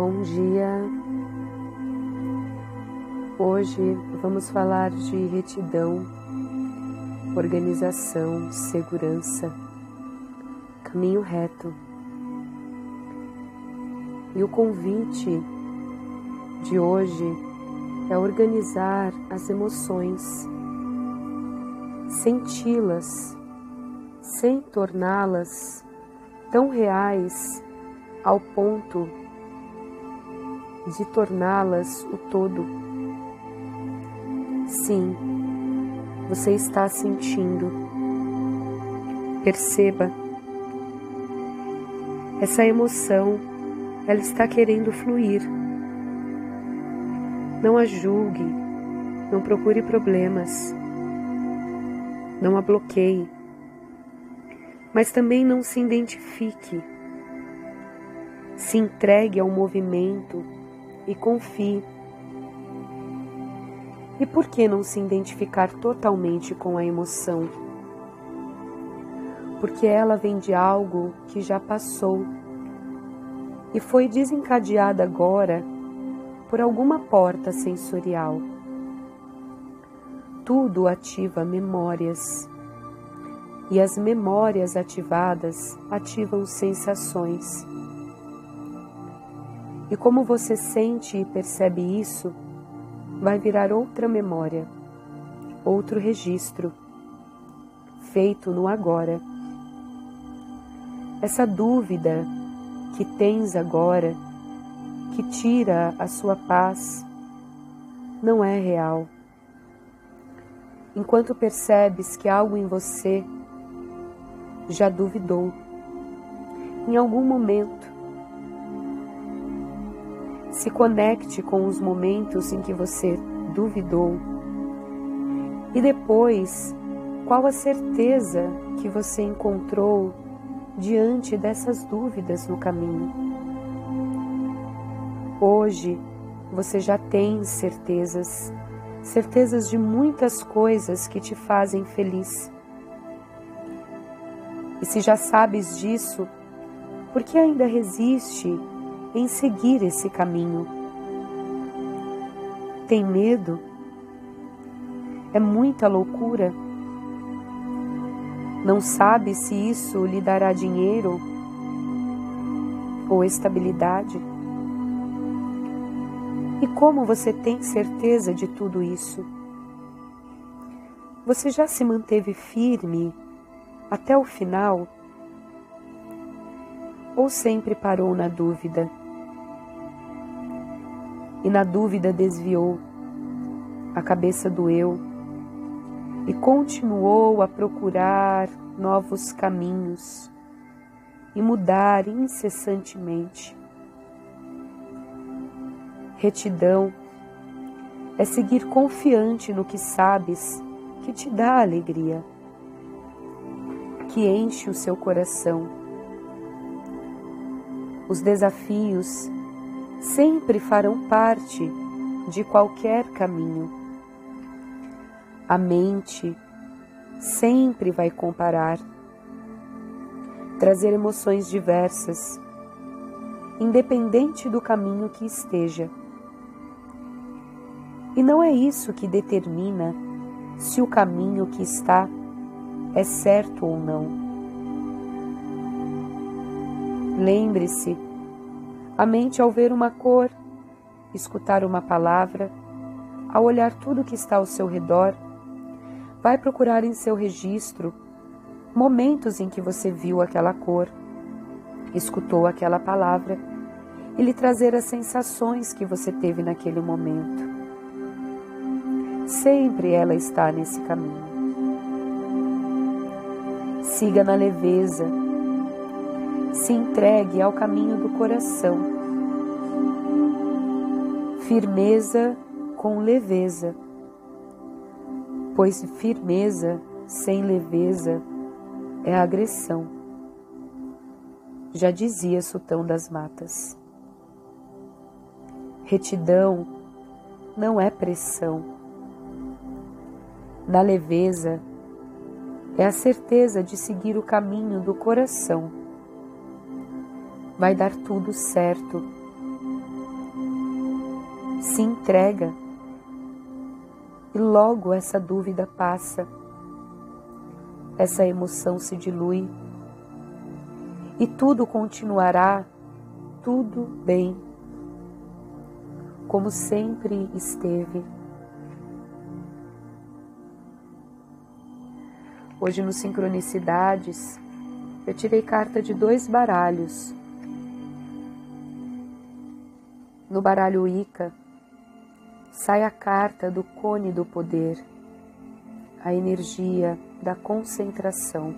Bom dia. Hoje vamos falar de retidão, organização, segurança, caminho reto. E o convite de hoje é organizar as emoções, senti-las, sem torná-las tão reais ao ponto de torná-las o todo Sim, você está sentindo. Perceba. Essa emoção, ela está querendo fluir. Não a julgue, não procure problemas, não a bloqueie, mas também não se identifique. Se entregue ao movimento e confie e por que não se identificar totalmente com a emoção? Porque ela vem de algo que já passou e foi desencadeada agora por alguma porta sensorial. Tudo ativa memórias. E as memórias ativadas ativam sensações. E como você sente e percebe isso, vai virar outra memória, outro registro, feito no agora. Essa dúvida que tens agora, que tira a sua paz, não é real. Enquanto percebes que algo em você já duvidou, em algum momento, se conecte com os momentos em que você duvidou. E depois, qual a certeza que você encontrou diante dessas dúvidas no caminho? Hoje, você já tem certezas, certezas de muitas coisas que te fazem feliz. E se já sabes disso, por que ainda resiste em seguir esse caminho. Tem medo? É muita loucura? Não sabe se isso lhe dará dinheiro ou estabilidade? E como você tem certeza de tudo isso? Você já se manteve firme até o final? Ou sempre parou na dúvida? E na dúvida desviou a cabeça do eu e continuou a procurar novos caminhos e mudar incessantemente. Retidão é seguir confiante no que sabes que te dá alegria, que enche o seu coração. Os desafios sempre farão parte de qualquer caminho. A mente sempre vai comparar, trazer emoções diversas, independente do caminho que esteja. E não é isso que determina se o caminho que está é certo ou não. Lembre-se a mente, ao ver uma cor, escutar uma palavra, ao olhar tudo que está ao seu redor, vai procurar em seu registro momentos em que você viu aquela cor, escutou aquela palavra e lhe trazer as sensações que você teve naquele momento. Sempre ela está nesse caminho. Siga na leveza, se entregue ao caminho do coração. Firmeza com leveza, pois firmeza sem leveza é agressão. Já dizia Sultão das Matas. Retidão não é pressão. Na leveza é a certeza de seguir o caminho do coração vai dar tudo certo. se entrega e logo essa dúvida passa, essa emoção se dilui e tudo continuará tudo bem, como sempre esteve. Hoje no Sincronicidades, eu tirei carta de dois baralhos. No baralho Ica, sai a carta do cone do poder, a energia da concentração.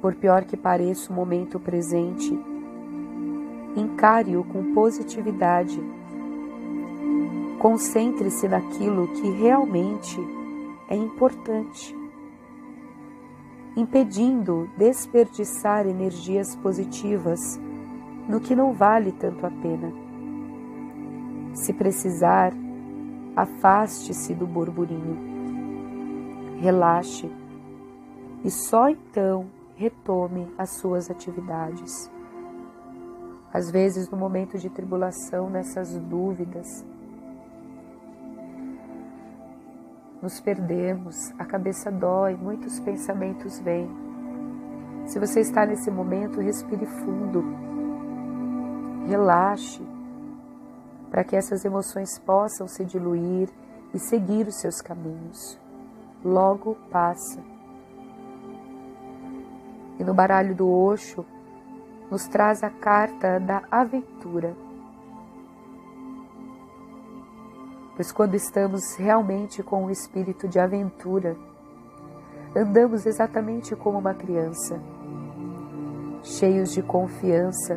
Por pior que pareça o momento presente, encare-o com positividade. Concentre-se naquilo que realmente é importante, impedindo desperdiçar energias positivas no que não vale tanto a pena. Se precisar, afaste-se do burburinho, relaxe e só então retome as suas atividades. Às vezes, no momento de tribulação, nessas dúvidas, nos perdemos, a cabeça dói, muitos pensamentos vêm. Se você está nesse momento, respire fundo, relaxe, para que essas emoções possam se diluir e seguir os seus caminhos. Logo passa. E no baralho do Oxo, nos traz a carta da aventura pois quando estamos realmente com o espírito de aventura, andamos exatamente como uma criança. Cheios de confiança,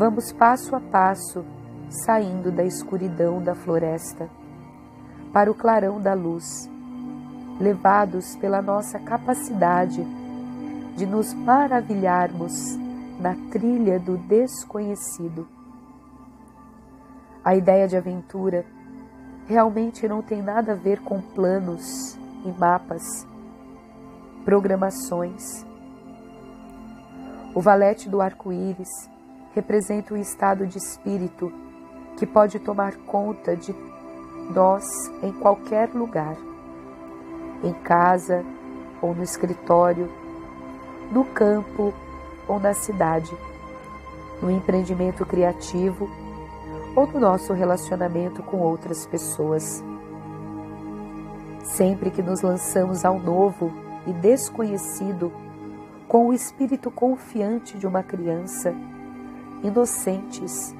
vamos passo a passo saindo da escuridão da floresta para o clarão da luz, levados pela nossa capacidade de nos maravilharmos na trilha do desconhecido. A ideia de aventura realmente não tem nada a ver com planos e mapas, programações. O valete do arco-íris representa o estado de espírito que pode tomar conta de nós em qualquer lugar, em casa ou no escritório, no campo ou na cidade, no empreendimento criativo ou do nosso relacionamento com outras pessoas. Sempre que nos lançamos ao novo e desconhecido, com o espírito confiante de uma criança, inocentes,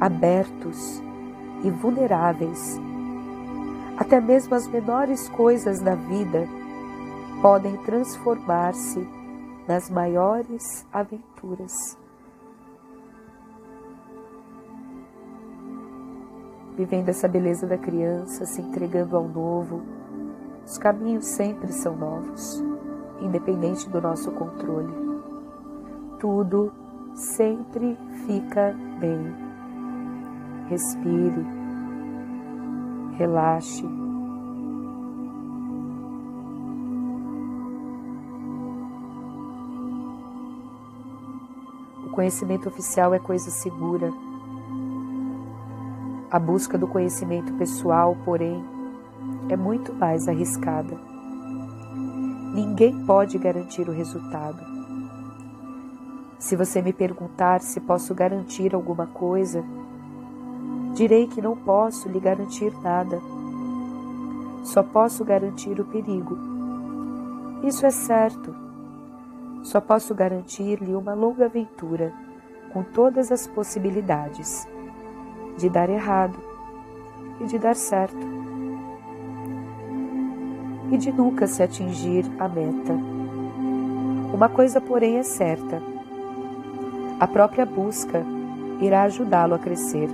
abertos e vulneráveis, até mesmo as menores coisas da vida podem transformar-se nas maiores aventuras. vivendo essa beleza da criança, se entregando ao novo. Os caminhos sempre são novos, independente do nosso controle. Tudo sempre fica bem. Respire, relaxe. O conhecimento oficial é coisa segura a busca do conhecimento pessoal, porém, é muito mais arriscada. Ninguém pode garantir o resultado. Se você me perguntar se posso garantir alguma coisa, direi que não posso lhe garantir nada. Só posso garantir o perigo. Isso é certo. Só posso garantir-lhe uma longa aventura, com todas as possibilidades de dar errado e de dar certo, e de nunca se atingir a meta. Uma coisa, porém, é certa: a própria busca irá ajudá-lo a crescer.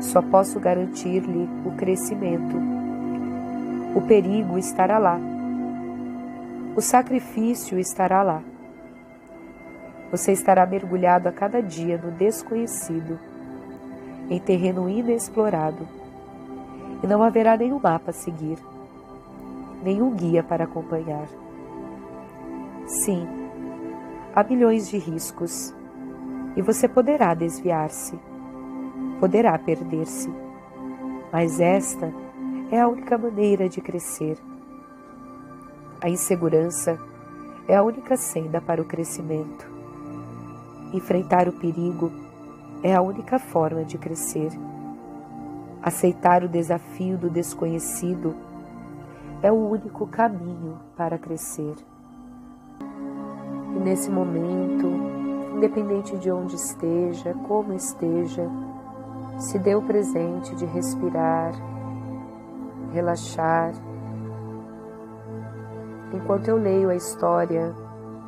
Só posso garantir-lhe o crescimento. O perigo estará lá. O sacrifício estará lá. Você estará mergulhado a cada dia no desconhecido em terreno inexplorado, e não haverá nenhum mapa a seguir, nenhum guia para acompanhar. Sim, há milhões de riscos, e você poderá desviar-se, poderá perder-se. Mas esta é a única maneira de crescer. A insegurança é a única senda para o crescimento. Enfrentar o perigo é a única forma de crescer. Aceitar o desafio do desconhecido é o único caminho para crescer. E nesse momento, independente de onde esteja, como esteja, se dê o presente de respirar, relaxar. Enquanto eu leio a história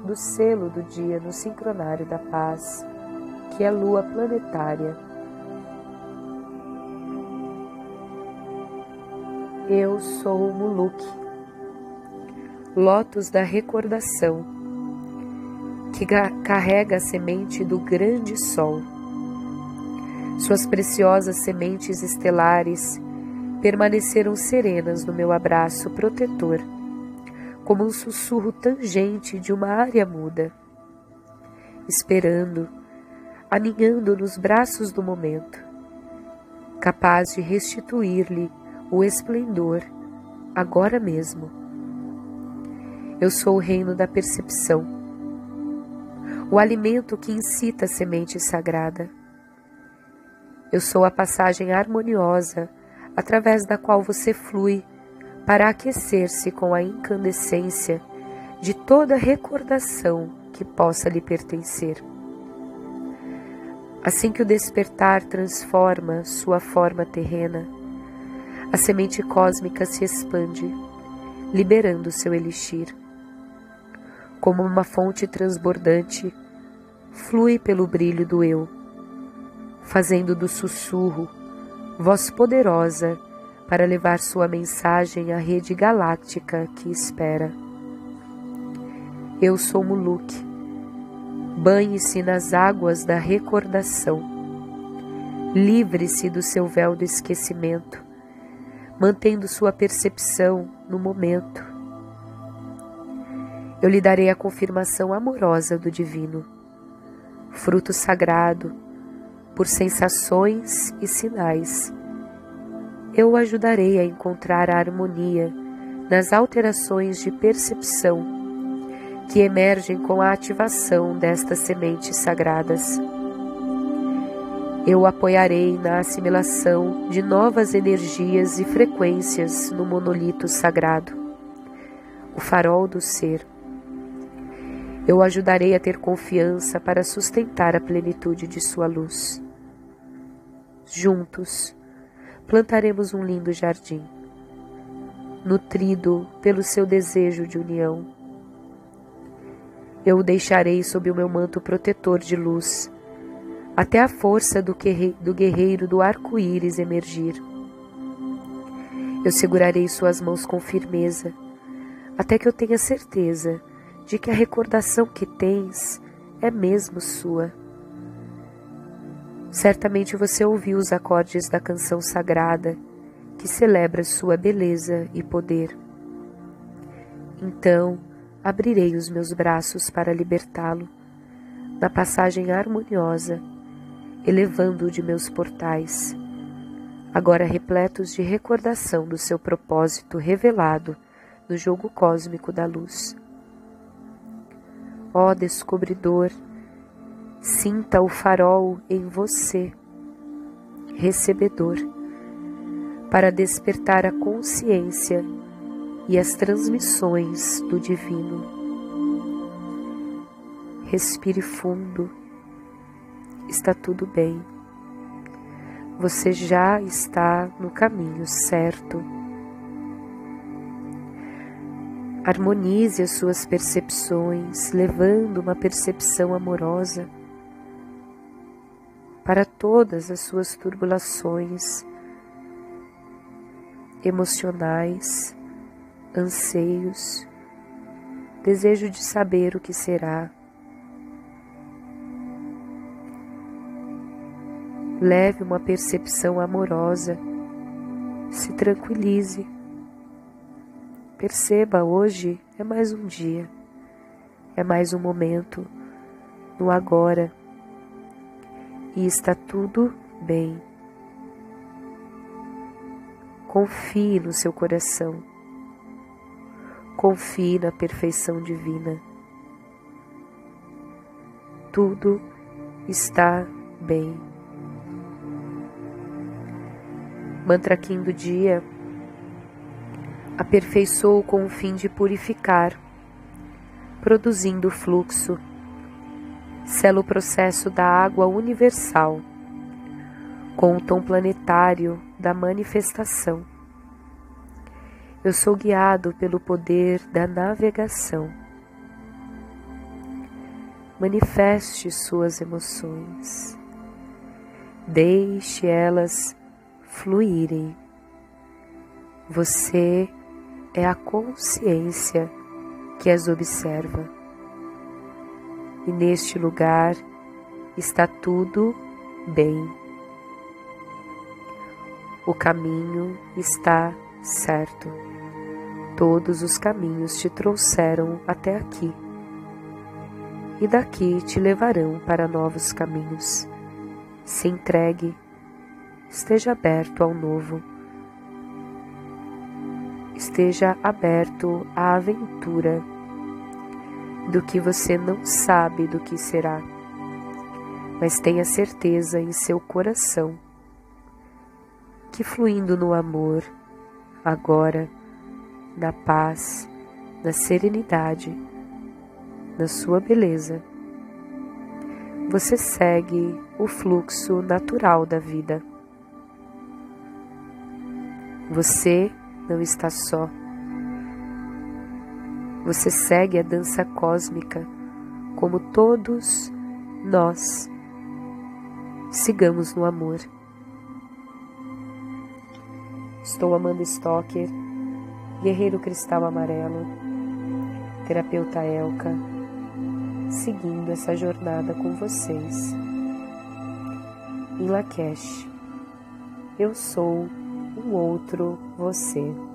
do selo do dia no sincronário da paz, que é a lua planetária. Eu sou o Muluk, lótus da recordação, que carrega a semente do grande sol. Suas preciosas sementes estelares permaneceram serenas no meu abraço protetor, como um sussurro tangente de uma área muda, esperando, aninhando nos braços do momento, capaz de restituir-lhe o esplendor agora mesmo. Eu sou o reino da percepção, o alimento que incita a semente sagrada. Eu sou a passagem harmoniosa através da qual você flui para aquecer-se com a incandescência de toda recordação que possa lhe pertencer. Assim que o despertar transforma sua forma terrena, a semente cósmica se expande, liberando seu elixir. Como uma fonte transbordante, flui pelo brilho do eu, fazendo do sussurro voz poderosa para levar sua mensagem à rede galáctica que espera. Eu sou Muluk. Banhe-se nas águas da recordação. Livre-se do seu véu do esquecimento, mantendo sua percepção no momento. Eu lhe darei a confirmação amorosa do divino, fruto sagrado por sensações e sinais. Eu o ajudarei a encontrar a harmonia nas alterações de percepção que emergem com a ativação destas sementes sagradas. Eu o apoiarei na assimilação de novas energias e frequências no monolito sagrado, o farol do ser. Eu o ajudarei a ter confiança para sustentar a plenitude de sua luz. Juntos, plantaremos um lindo jardim, nutrido pelo seu desejo de união. Eu o deixarei sob o meu manto protetor de luz, até a força do guerreiro do arco-íris emergir. Eu segurarei suas mãos com firmeza, até que eu tenha certeza de que a recordação que tens é mesmo sua. Certamente você ouviu os acordes da canção sagrada que celebra sua beleza e poder. Então abrirei os meus braços para libertá-lo, na passagem harmoniosa, elevando-o de meus portais, agora repletos de recordação do seu propósito revelado no jogo cósmico da luz. Ó descobridor, Sinta o farol em você, recebedor, para despertar a consciência e as transmissões do Divino. Respire fundo, está tudo bem. Você já está no caminho certo. Harmonize as suas percepções, levando uma percepção amorosa para todas as suas turbulações emocionais, anseios, desejo de saber o que será. Leve uma percepção amorosa, se tranquilize. Perceba, hoje é mais um dia, é mais um momento, no agora e está tudo bem. Confie no seu coração. Confie na perfeição divina. Tudo está bem. Mantra Kim do dia. Aperfeiçoou com o fim de purificar, produzindo fluxo. Sela o processo da água universal, com o tom planetário da manifestação. Eu sou guiado pelo poder da navegação. Manifeste suas emoções. Deixe elas fluírem. Você é a consciência que as observa. E neste lugar está tudo bem. O caminho está certo. Todos os caminhos te trouxeram até aqui. E daqui te levarão para novos caminhos. Se entregue, esteja aberto ao novo. Esteja aberto à aventura do que você não sabe do que será, mas tenha certeza em seu coração que fluindo no amor, agora, na paz, na serenidade, na sua beleza, você segue o fluxo natural da vida. Você não está só. Você segue a dança cósmica como todos nós. Sigamos no amor. Estou Amanda Stocker, guerreiro cristal amarelo, terapeuta Elka, seguindo essa jornada com vocês. Em Lakesh, eu sou um outro você.